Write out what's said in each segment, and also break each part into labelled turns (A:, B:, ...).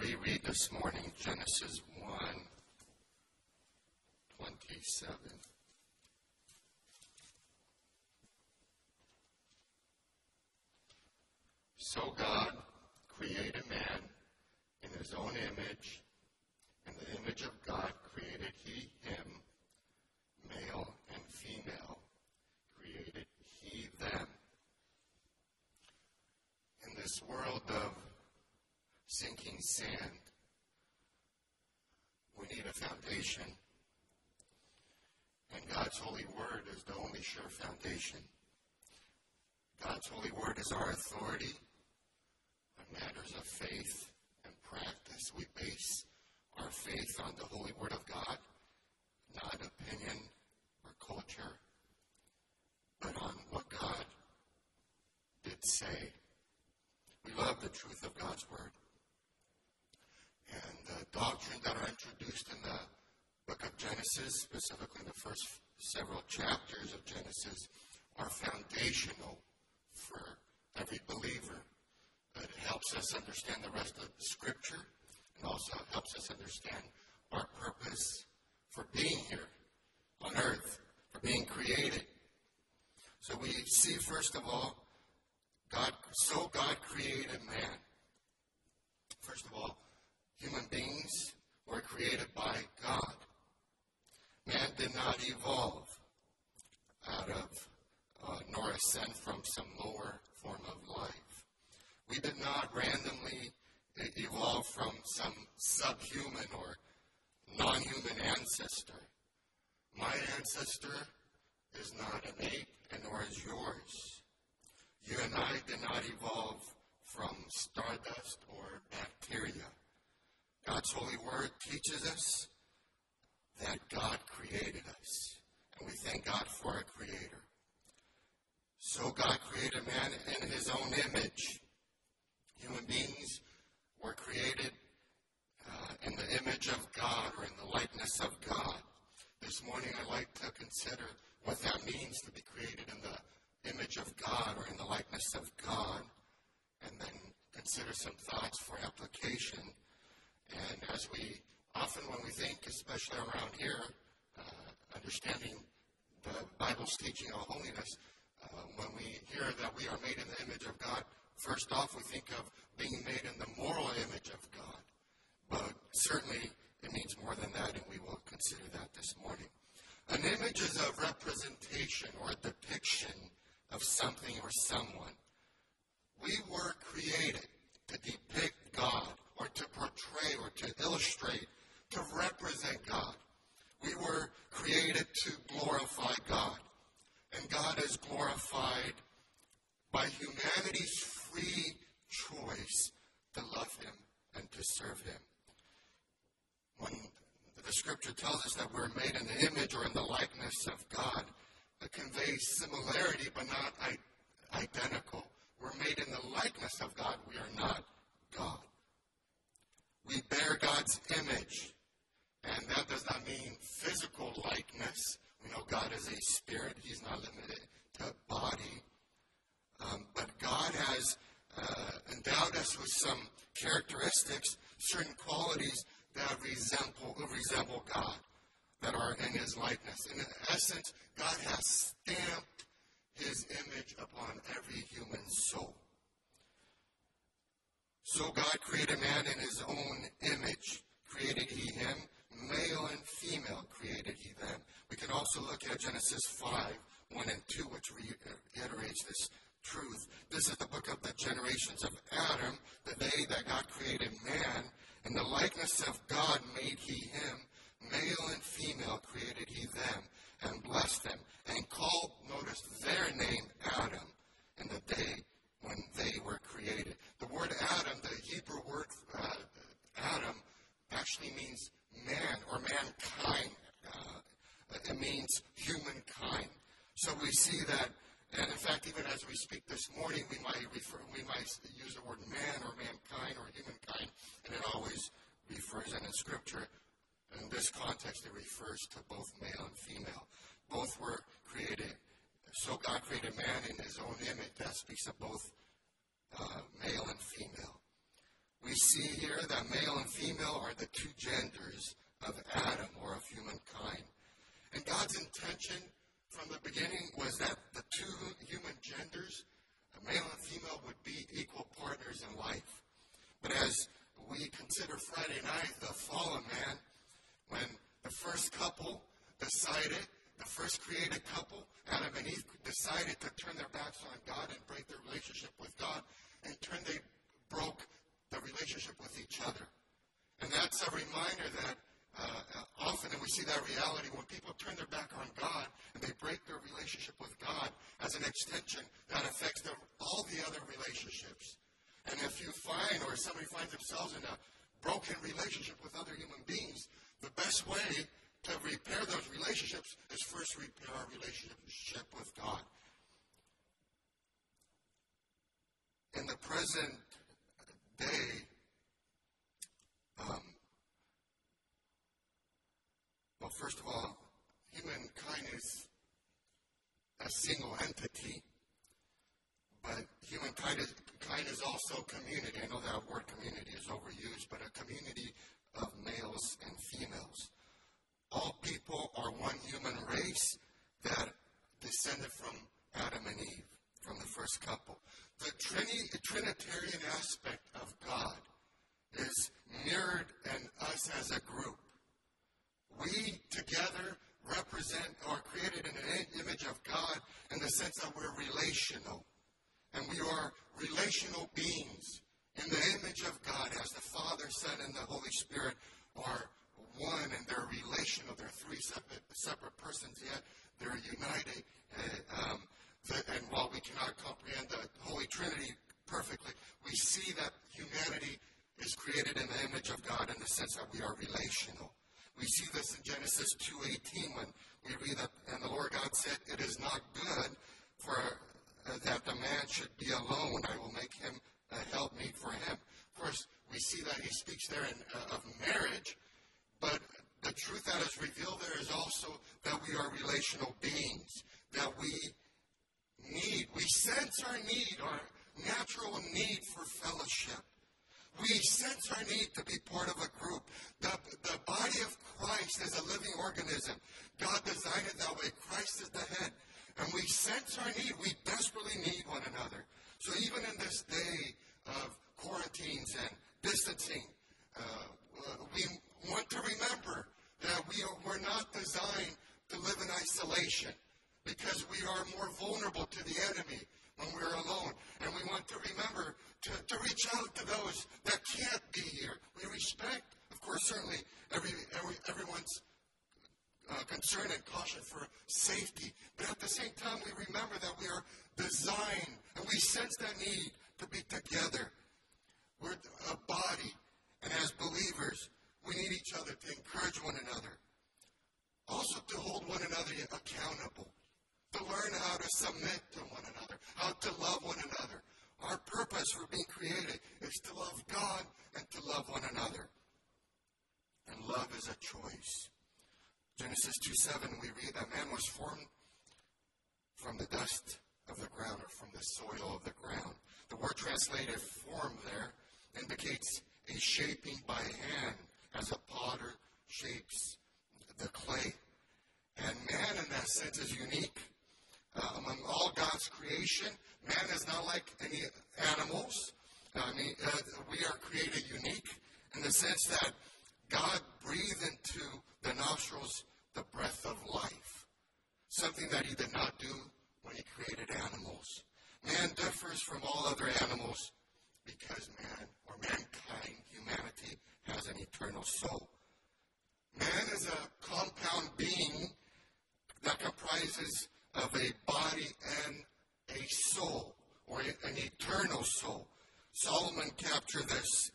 A: reread this morning Genesis 1 27. So God created man in his own image. In the image of God created he him. Male and female created he them. In this world of sinking sand, we need a foundation. And God's holy word is the only sure foundation. God's holy word is our authority on matters of faith and practice. We base our faith on the holy word of God, not opinion or culture, but on what God did say. We love the truth of God's word. And the doctrines that are introduced in the book of Genesis, specifically the first several chapters of Genesis, are foundational for every believer. Uh, it helps us understand the rest of the scripture and also helps us understand our purpose for being here on earth, for being created. So we see, first of all, God, so God created man. First of all, human beings were created by God. Man did not evolve out of, uh, nor ascend from some lower form of life. We did not randomly evolve from some subhuman or non human ancestor. My ancestor is not an ape, and nor is yours. You and I did not evolve from stardust or bacteria. God's holy word teaches us that God created us, and we thank God for our creator. So God created man in his own image. Human beings were created uh, in the image of God or in the likeness of God. This morning I'd like to consider what that means to be created in the image of God or in the likeness of God, and then consider some thoughts for application. And as we often, when we think, especially around here, uh, understanding the Bible's teaching on holiness, uh, when we hear that we are made in the image of God, first off, we think of being made in the moral image of God. But certainly, it means more than that, and we will consider that this morning. An image is a representation or a depiction of something or someone. We were created to depict God or to portray or to illustrate, to represent God. We were created to glorify God. And God is glorified by humanity's free choice to love Him and to serve Him. When the scripture tells us that we're made in the image or in the likeness of God, it conveys similarity but not identical. We're made in the likeness of God. We are not God. We bear God's image. And that does not mean physical likeness. We know God is a spirit. He's not limited to body. Um, but God has uh, endowed us with some characteristics, certain qualities that resemble, resemble God, that are in his likeness. And In essence, God has stamped his image upon every human soul. So God created man in his own image. Created he him, male and female created he them. We can also look at Genesis 5, 1 and 2, which reiterates this truth. This is the book of the generations of Adam, the day that God created man. In the likeness of God made he him, male and female created he them, and blessed them, and called, notice, their name Adam in the day when they were created. The word Adam, the Hebrew word uh, Adam, actually means man or mankind. Uh, it means humankind. So we see that and in fact, even as we speak this morning, we might refer, we might use the word man or mankind or humankind, and it always refers, and in Scripture, in this context, it refers to both male and female. Both were created. So God created man in His own image. That speaks of both male and female. We see here that that male and female are the two genders of Adam or of humankind. And God's intention from the beginning was that the two human genders, male and female, would be equal partners in life. But as we consider Friday night the fallen man, when the first couple decided, the first created couple, Adam and Eve, decided to turn their backs on God and break their relationship with God, in turn they broke the relationship with each other. And that's a reminder that uh, often, and we see that reality when people turn their back on God and they break their relationship with God as an extension, that affects their, all the other relationships. And if you find, or somebody finds themselves in a broken relationship with other human beings, the best way to repair those relationships is first repair our relationship with God. In the present day, um, well, first of all, humankind is a single entity, but humankind is, kind is also community. I know that word community is overused, but a community of males and females. All people are one human race that descended from Adam and Eve, from the first couple. The Trini- Trinitarian aspect of God is mirrored in us as a group. We together represent or created in an image of God in the sense that we're relational. And we are relational beings in the image of God as the Father, Son, and the Holy Spirit are one and they're relational. They're three separate, separate persons, they're united. Uh, um, and while we cannot comprehend the Holy Trinity perfectly, we see that humanity is created in the image of God in the sense that we are relational. We see this in Genesis 2:18 when we read that, and the Lord God said, "It is not good for uh, that the man should be alone. I will make him uh, help meet for him." Of course, we see that He speaks there in, uh, of marriage, but the truth that is revealed there is also that we are relational beings, that we need, we sense our need, our natural need for fellowship. We sense our need to be part of a group. The, the body of Christ is a living organism. God designed it that way. Christ is the head. And we sense our need. We desperately need one another. So even in this day of quarantines and distancing, uh, we want to remember that we are, we're not designed to live in isolation because we are more vulnerable to the enemy when we're alone. And we want to remember to, to reach out to those that can't be here. We respect, of course, certainly every, every everyone's uh, concern and caution for safety. But at the same time, we remember that we are designed and we sense that need to be together. We're a body. And as believers, we need each other to encourage one another. Also to hold one another accountable to learn how to submit to one another, how to love one another. Our purpose for being created is to love God and to love one another. And love is a choice. Genesis 2 7, we read that man was formed from the dust of the ground or from the soil of the ground. The word translated form there indicates a shaping by hand as a potter shapes the clay. And man, in that sense, is unique uh, among all God's creation. Man is not like any animals. I mean, uh, we are created unique in the sense that God breathed into the nostrils the breath of life, something that He did not do when He created animals. Man differs from all other animals because man, or mankind, humanity, has an eternal soul. Man is a compound being that comprises of a body and a soul, or an eternal soul. Solomon captured this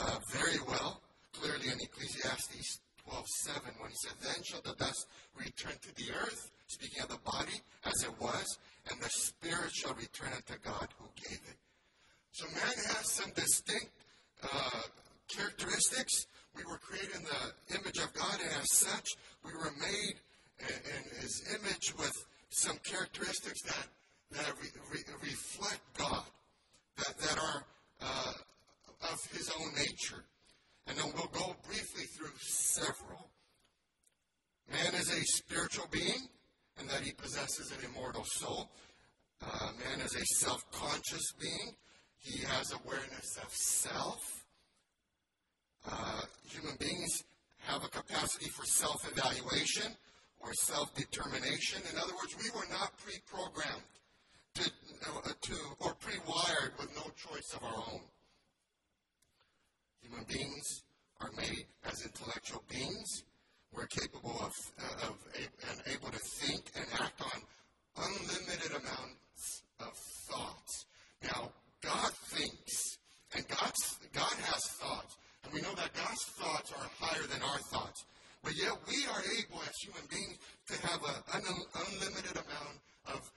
A: uh, very well, clearly in Ecclesiastes 12:7, when he said, Then shall the dust return to the earth, speaking of the body, as it was, and the spirit shall return unto God who gave it. So man has some distinct uh, characteristics. We were created in the image of God, and as such, we were made in, his image with some characteristics that, that re, re, reflect God, that, that are uh, of His own nature. And then we'll go briefly through several. Man is a spiritual being, and that he possesses an immortal soul. Uh, man is a self conscious being, he has awareness of self. Uh, human beings have a capacity for self evaluation or self determination. In other words, we were not pre programmed to, uh, to, or pre wired with no choice of our own. Human beings are made as intellectual beings. We're capable of, uh, of and able to think and act on unlimited amounts of thoughts. Now, God thinks, and God's, God has thoughts, and we know that God's thoughts are higher than our thoughts. But yet we are able as human beings to have a, an unlimited amount of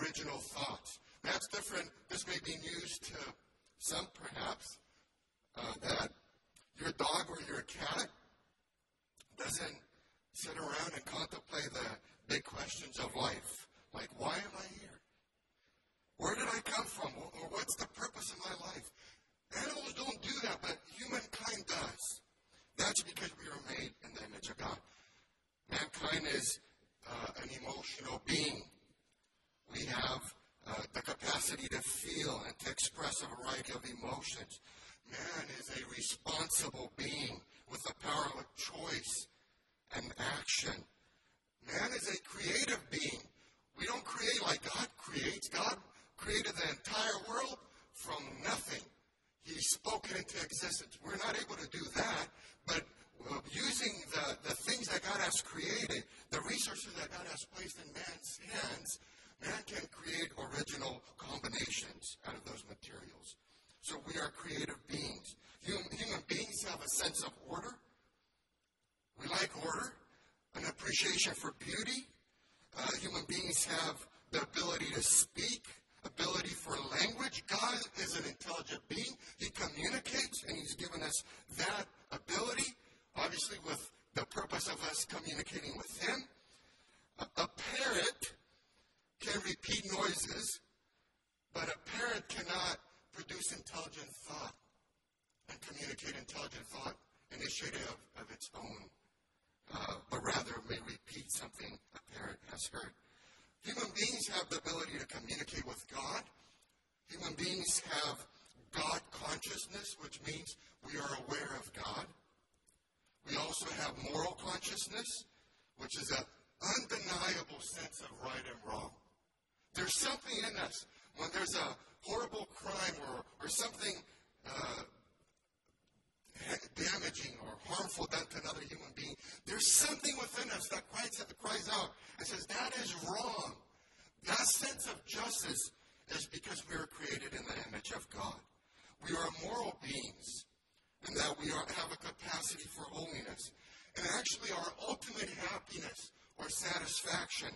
A: original thoughts. That's different. This may be news to some, perhaps, uh, that your dog or your cat doesn't sit around and contemplate the big questions of life. Like, why am I here? Where did I come from? Or what's the purpose of my life? Animals don't do that, but humankind does. That's because we are made in the image of God. Mankind is uh, an emotional being. We have uh, the capacity to feel and to express a variety of emotions. Man is a responsible being with the power of choice and action. Man is a creative being. We don't create like God creates. God created the entire world from nothing. He spoke it into existence. We're not able to do that, but using the, the things that God has created, the resources that God has placed in man's hands, man can create original combinations out of those materials. So we are creative beings. Human, human beings have a sense of order. We like order, an appreciation for beauty. Uh, human beings have the ability to speak, ability for language. God is an intelligent being. He communicates, and He's given us that ability, obviously, with the purpose of us communicating with Him. A, a parrot can repeat noises, but a parrot cannot produce intelligent thought and communicate intelligent thought initiative of its own, uh, but rather may repeat something a parent has heard. Human beings have the ability to communicate with God. Human beings have God consciousness, which means we are aware of God. We also have moral consciousness, which is an undeniable sense of right and wrong. There's something in us when there's a horrible crime or, or something uh, damaging or harmful done to another human being, there's something within us that cries, that cries out and says, that is wrong. That sense of justice is because we are created in the image of God. We are moral beings, and that we are, have a capacity for holiness. And actually, our ultimate happiness or satisfaction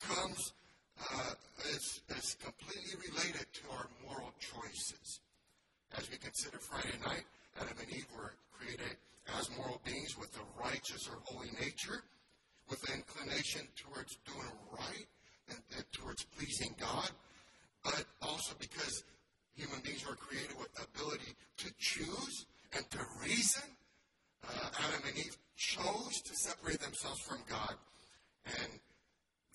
A: comes uh, is, is completely related to our moral choices. As we consider Friday night, Adam and Eve were created as moral beings with a righteous or holy nature, with an inclination towards doing right and, and towards pleasing God, but also because human beings were created with the ability to choose and to reason. Uh, Adam and Eve chose to separate themselves from God and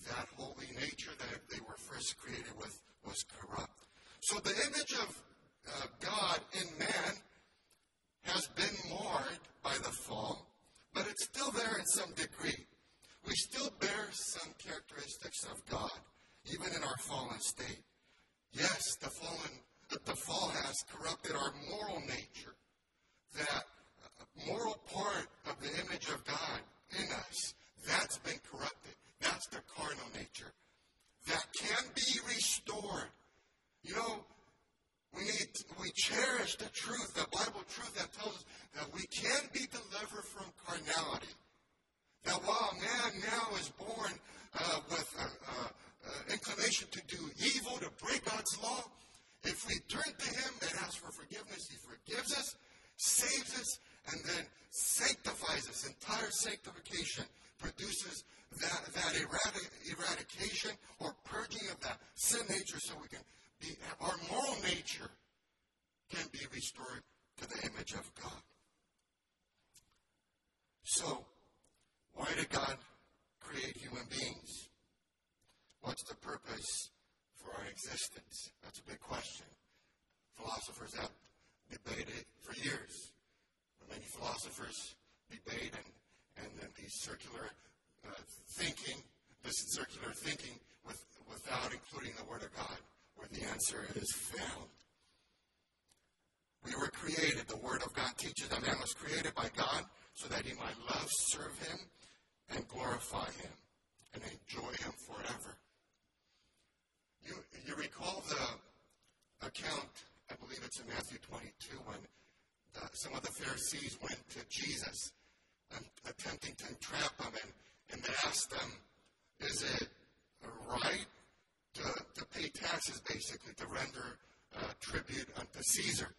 A: that holy nature that they were first created with was corrupt. So the image of uh, God in man has been marred by the fall, but it's still there in some degree. We still bear some characteristics of God, even in our fallen state. Yes, the fallen, the fall has corrupted our moral nature. That uh, moral part of the image of God in us, that's been corrupted. That's the carnal nature that can be restored. You know, we need we cherish the truth, the Bible truth that tells us that we can be delivered from carnality. That while man now is born uh, with an inclination to do evil, to break God's law, if we turn to Him and ask for forgiveness, He forgives us, saves us, and then sanctifies us. Entire sanctification produces that, that eradication or purging of that sin nature so we can be, our moral nature can be restored to the image of God. So, why did God create human beings? What's the purpose for our existence? That's a big question. Philosophers have debated for years. Many philosophers debate and, and then these circular uh, thinking, this circular thinking with, without including the Word of God, where the answer is found. We were created, the Word of God teaches that man was created by God so that he might love, serve him, and glorify him, and enjoy him forever. You, you recall the account, I believe it's in Matthew 22, when the, some of the Pharisees went to Jesus and attempting to entrap him, and, and they asked them, Is it right to, to pay taxes, basically, to render uh, tribute unto Caesar?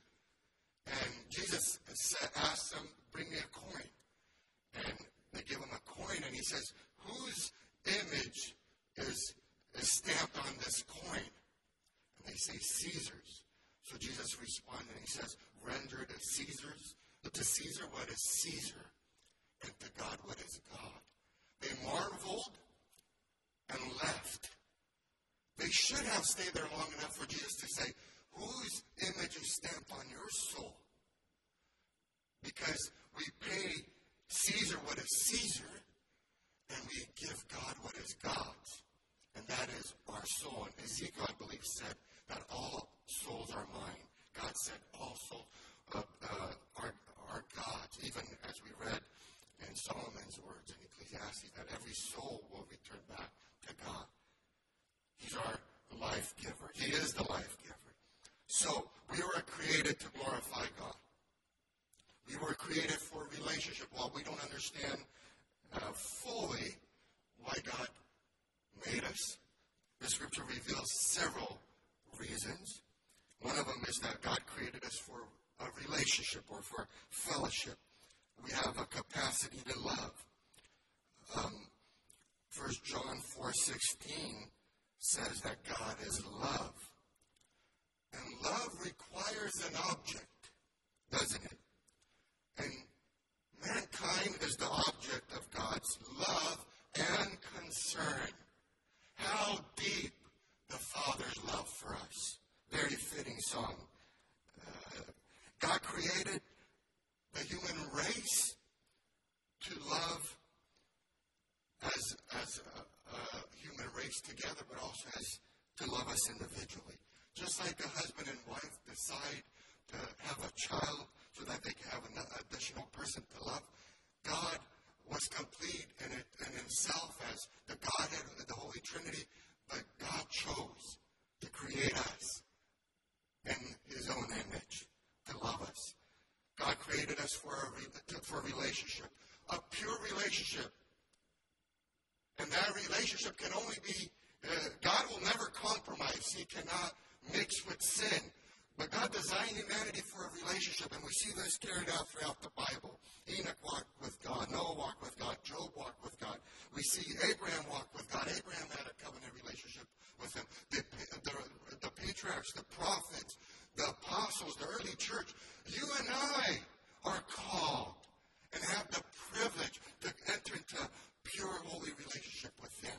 A: And Jesus said, asked them, Bring me a coin. And they give him a coin, and he says, Whose image is, is stamped on this coin? And they say, Caesar's. So Jesus responded, and he says, Render to Caesar's, to Caesar what is Caesar, and to God what is God. They marveled and left. They should have stayed there long enough for Jesus to say, whose image is stamped on your soul? Because we pay Caesar what is Caesar, and we give God what is God's. And that is our soul. And Ezekiel, I believe, said that all souls are mine. God said all souls uh, uh, are, are God's. Even as we read in Solomon's words in Ecclesiastes, that every soul will return back to God. He's our life giver. He is the life giver. So, we were created to glorify God. We were created for a relationship. While we don't understand uh, fully why God made us, the scripture reveals several reasons. One of them is that God created us for a relationship or for fellowship. We have a capacity to love. Um, 1 John 4.16 says that God is love. And love requires an object, doesn't it? And mankind is the object of God's love and concern. How deep the Father's love for us. Very fitting song. Uh, God created the human race to love as, as a, a human race together, but also as to love us individually. Just like a husband and wife decide to have a child so that they can have an additional person to love, God was complete in, it, in himself as the Godhead, of the Holy Trinity, but God chose to create us in his own image, to love us. God created us for a, for a relationship, a pure relationship. And that relationship can only be, uh, God will never compromise. He cannot mix with sin. But God designed humanity for a relationship, and we see this carried out throughout the Bible. Enoch walked with God, Noah walked with God, Job walked with God. We see Abraham walked with God. Abraham had a covenant relationship with him. The, the, the patriarchs, the prophets, the apostles, the early church, you and I are called and have the privilege to enter into pure, holy relationship with Him.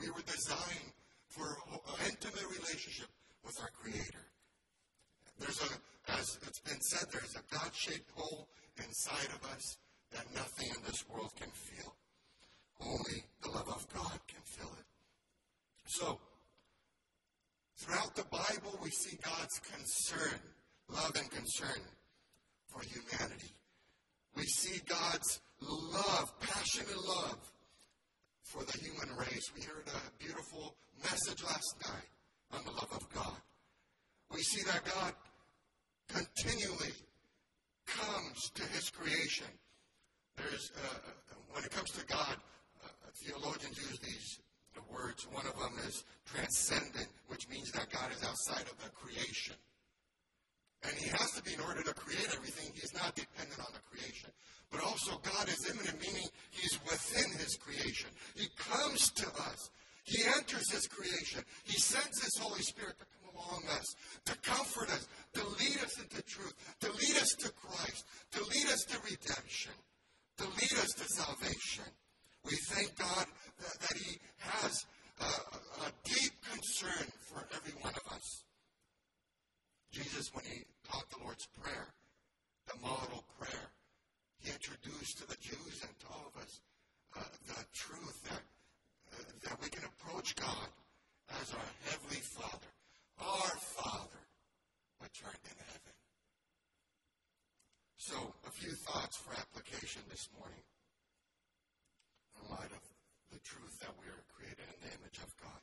A: We were designed for an intimate relationship with our Creator. There's a, as it's been said, there's a God shaped hole inside of us that nothing in this world can fill. Only the love of God can fill it. So, throughout the Bible, we see God's concern, love and concern for humanity. We see God's love, passionate love for the human race. We heard a beautiful message last night on the love of God. We see that God continually comes to his creation. There's, uh, when it comes to God, uh, theologians use these words. One of them is transcendent, which means that God is outside of the creation. And he has to be in order to create everything. He's not dependent on the creation but also God is immanent, meaning He's within His creation. He comes to us. He enters His creation. He sends His Holy Spirit to come along us, to comfort us, to lead us into truth, to lead us to Christ, to lead us to redemption, to lead us to salvation. We thank God that, that He has a, a deep concern for every one of us. Jesus, when He taught the Lord's Prayer, the model prayer, introduce to the Jews and to all of us uh, the truth that, uh, that we can approach God as our Heavenly Father, our Father, which art in heaven. So, a few thoughts for application this morning in light of the truth that we are created in the image of God.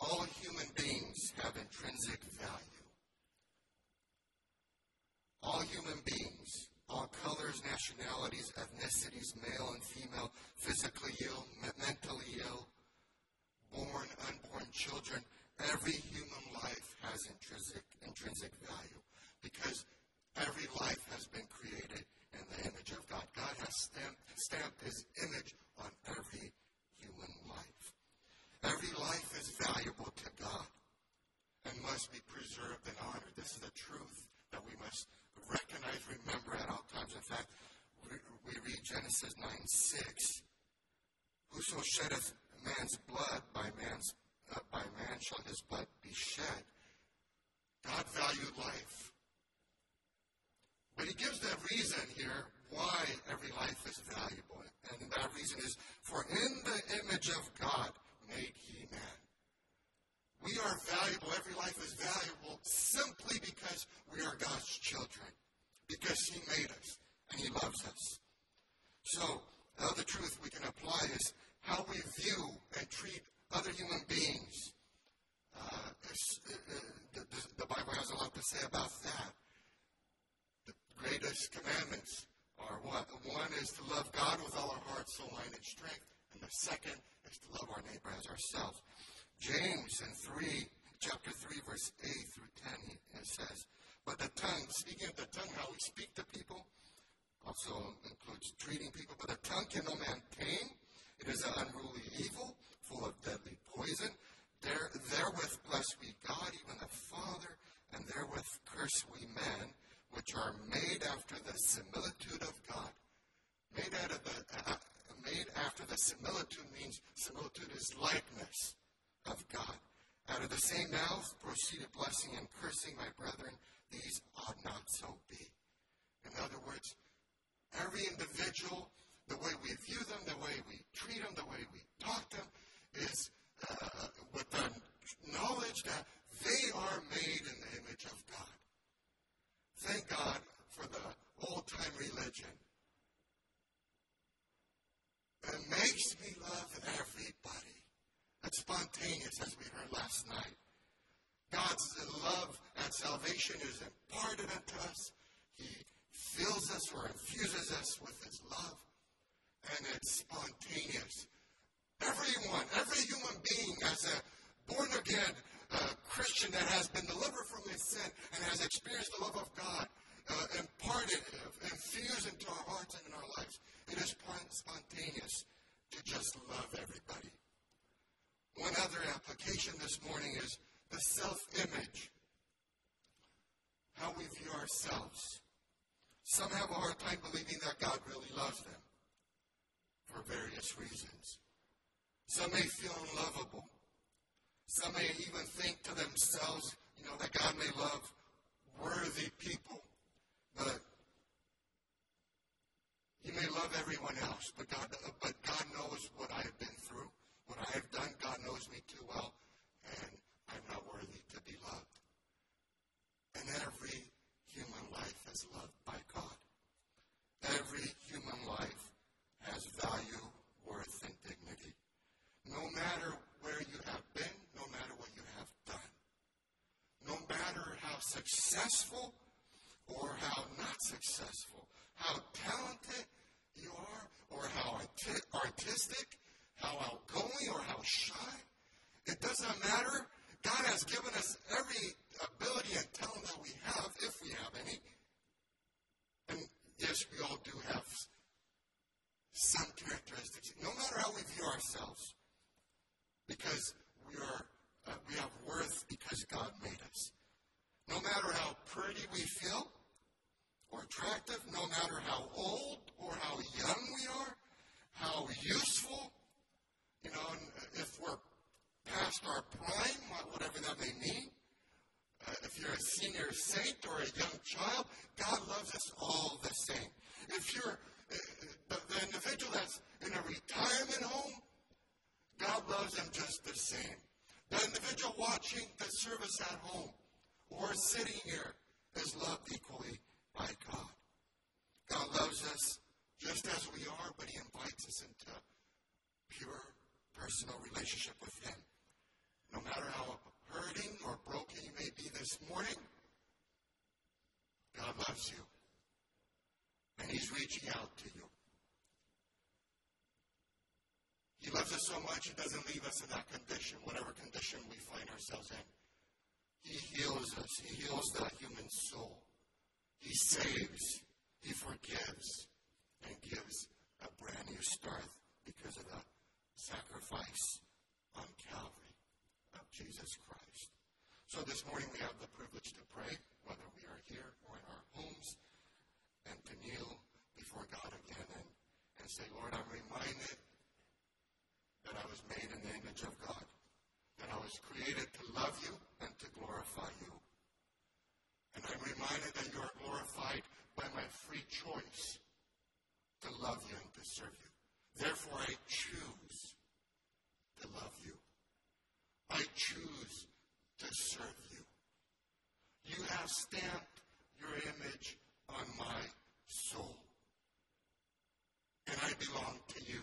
A: All human beings have intrinsic value. Nationalities, ethnicities, male and female, physically ill, mentally ill, born, unborn children, every human life has intrinsic, intrinsic value because every life has been created in the image of God. God has stamped, stamped his image on every human life. Every life is valuable to God and must be preserved and honored. This is a truth that we must recognize, remember at all times. In fact, we, we read Genesis 9 6. Whoso sheddeth man's blood, by man's uh, by man shall his blood be shed. God valued life. But he gives the reason here why every life is valuable. And that reason is, for in the image of God made he man. We are valuable. Every life is valuable simply because we are God's children. Because he made us and he loves us. So, the other truth we can apply is how we view and treat other human beings. Uh, uh, uh, the, the, Bible has a lot to say about that. The greatest commandments are what? One is to love God with all our heart, soul, mind, and strength. And the second is to love our neighbor as ourselves. James in 3, chapter 3, verse 8 through 10, it says, But the tongue, speaking of the tongue, how we speak to people, also includes treating tongue can no man tame. It is an unruly evil, full of deadly poison. There, therewith bless we God, even the Father, and therewith curse we men, which are made after the similitude of God. Made out of the uh, made after the similitude means similitude is likeness of God. Out of the same mouth proceeded blessing and cursing, my brethren. These ought not so be. In other words, every individual, the way we view them, the way we treat them, the way we talk to them, is uh, with the knowledge that they are made in the image of God. Thank God for the old time religion. It makes me love everybody. It's spontaneous, as we heard last night. God's love and salvation is imparted unto us. He fills us or infuses us with His love, and it's spontaneous. Everyone, every human being, as a born again uh, Christian that has been delivered from his sin and has experienced the love of God uh, imparted, uh, infused into our hearts and in our lives, it is spontaneous to just love everybody. One other application this morning is the self image. How we view ourselves. Some have a hard time believing that God really loves them for various reasons. Some may feel unlovable. Some may even think to themselves, you know, that God may love worthy people, but He may love everyone else. But God, but God knows what I have been through, what I have done. God knows me too well, and I'm not worthy to be loved. And every human life is loved by God. Every human life has value, worth, and dignity no matter where you have been, no matter what you have done, no matter how successful or how not successful, how talented you are, or how artistic, how outgoing, or how shy, it doesn't matter. God has given us every ability and talent that we have, if we have any. And yes, we all do have some characteristics. No matter how we view ourselves, because we are uh, we have worth because God made us. No matter how pretty we feel or attractive, no matter how old or how young we are, how useful, you know, if we're past our prime, whatever that may mean, uh, if you're a senior saint or a young child, God loves us all the same. If you're uh, the, the individual that's in a retirement home, God loves them just the same. The individual watching the service at home or sitting here is loved equally by God. God loves us just as we are, but He invites us into pure personal relationship with Him. No matter how hurting or broken you may be this morning, God loves you. And He's reaching out to you. He loves us so much, He doesn't leave us in that condition, whatever condition we find ourselves in. He heals us, He heals the human soul. He saves, He forgives, and gives a brand new start because of the sacrifice on Calvary of Jesus Christ. So this morning we have the privilege to pray, whether we are here or in our homes, and to kneel before God again and, and say, Lord, I'm reminded that I was made in the image of God, that I was created to love you and to glorify you. And I'm reminded that you are glorified by my free choice to love you and to serve you. Therefore, I choose to love you. I choose to serve you. You have stamped your image on my soul. And I belong to you.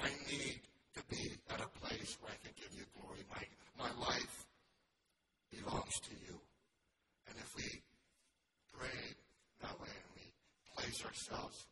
A: I need to be at a place where I can give you glory. My, my life belongs to you. And if we pray that way and we place ourselves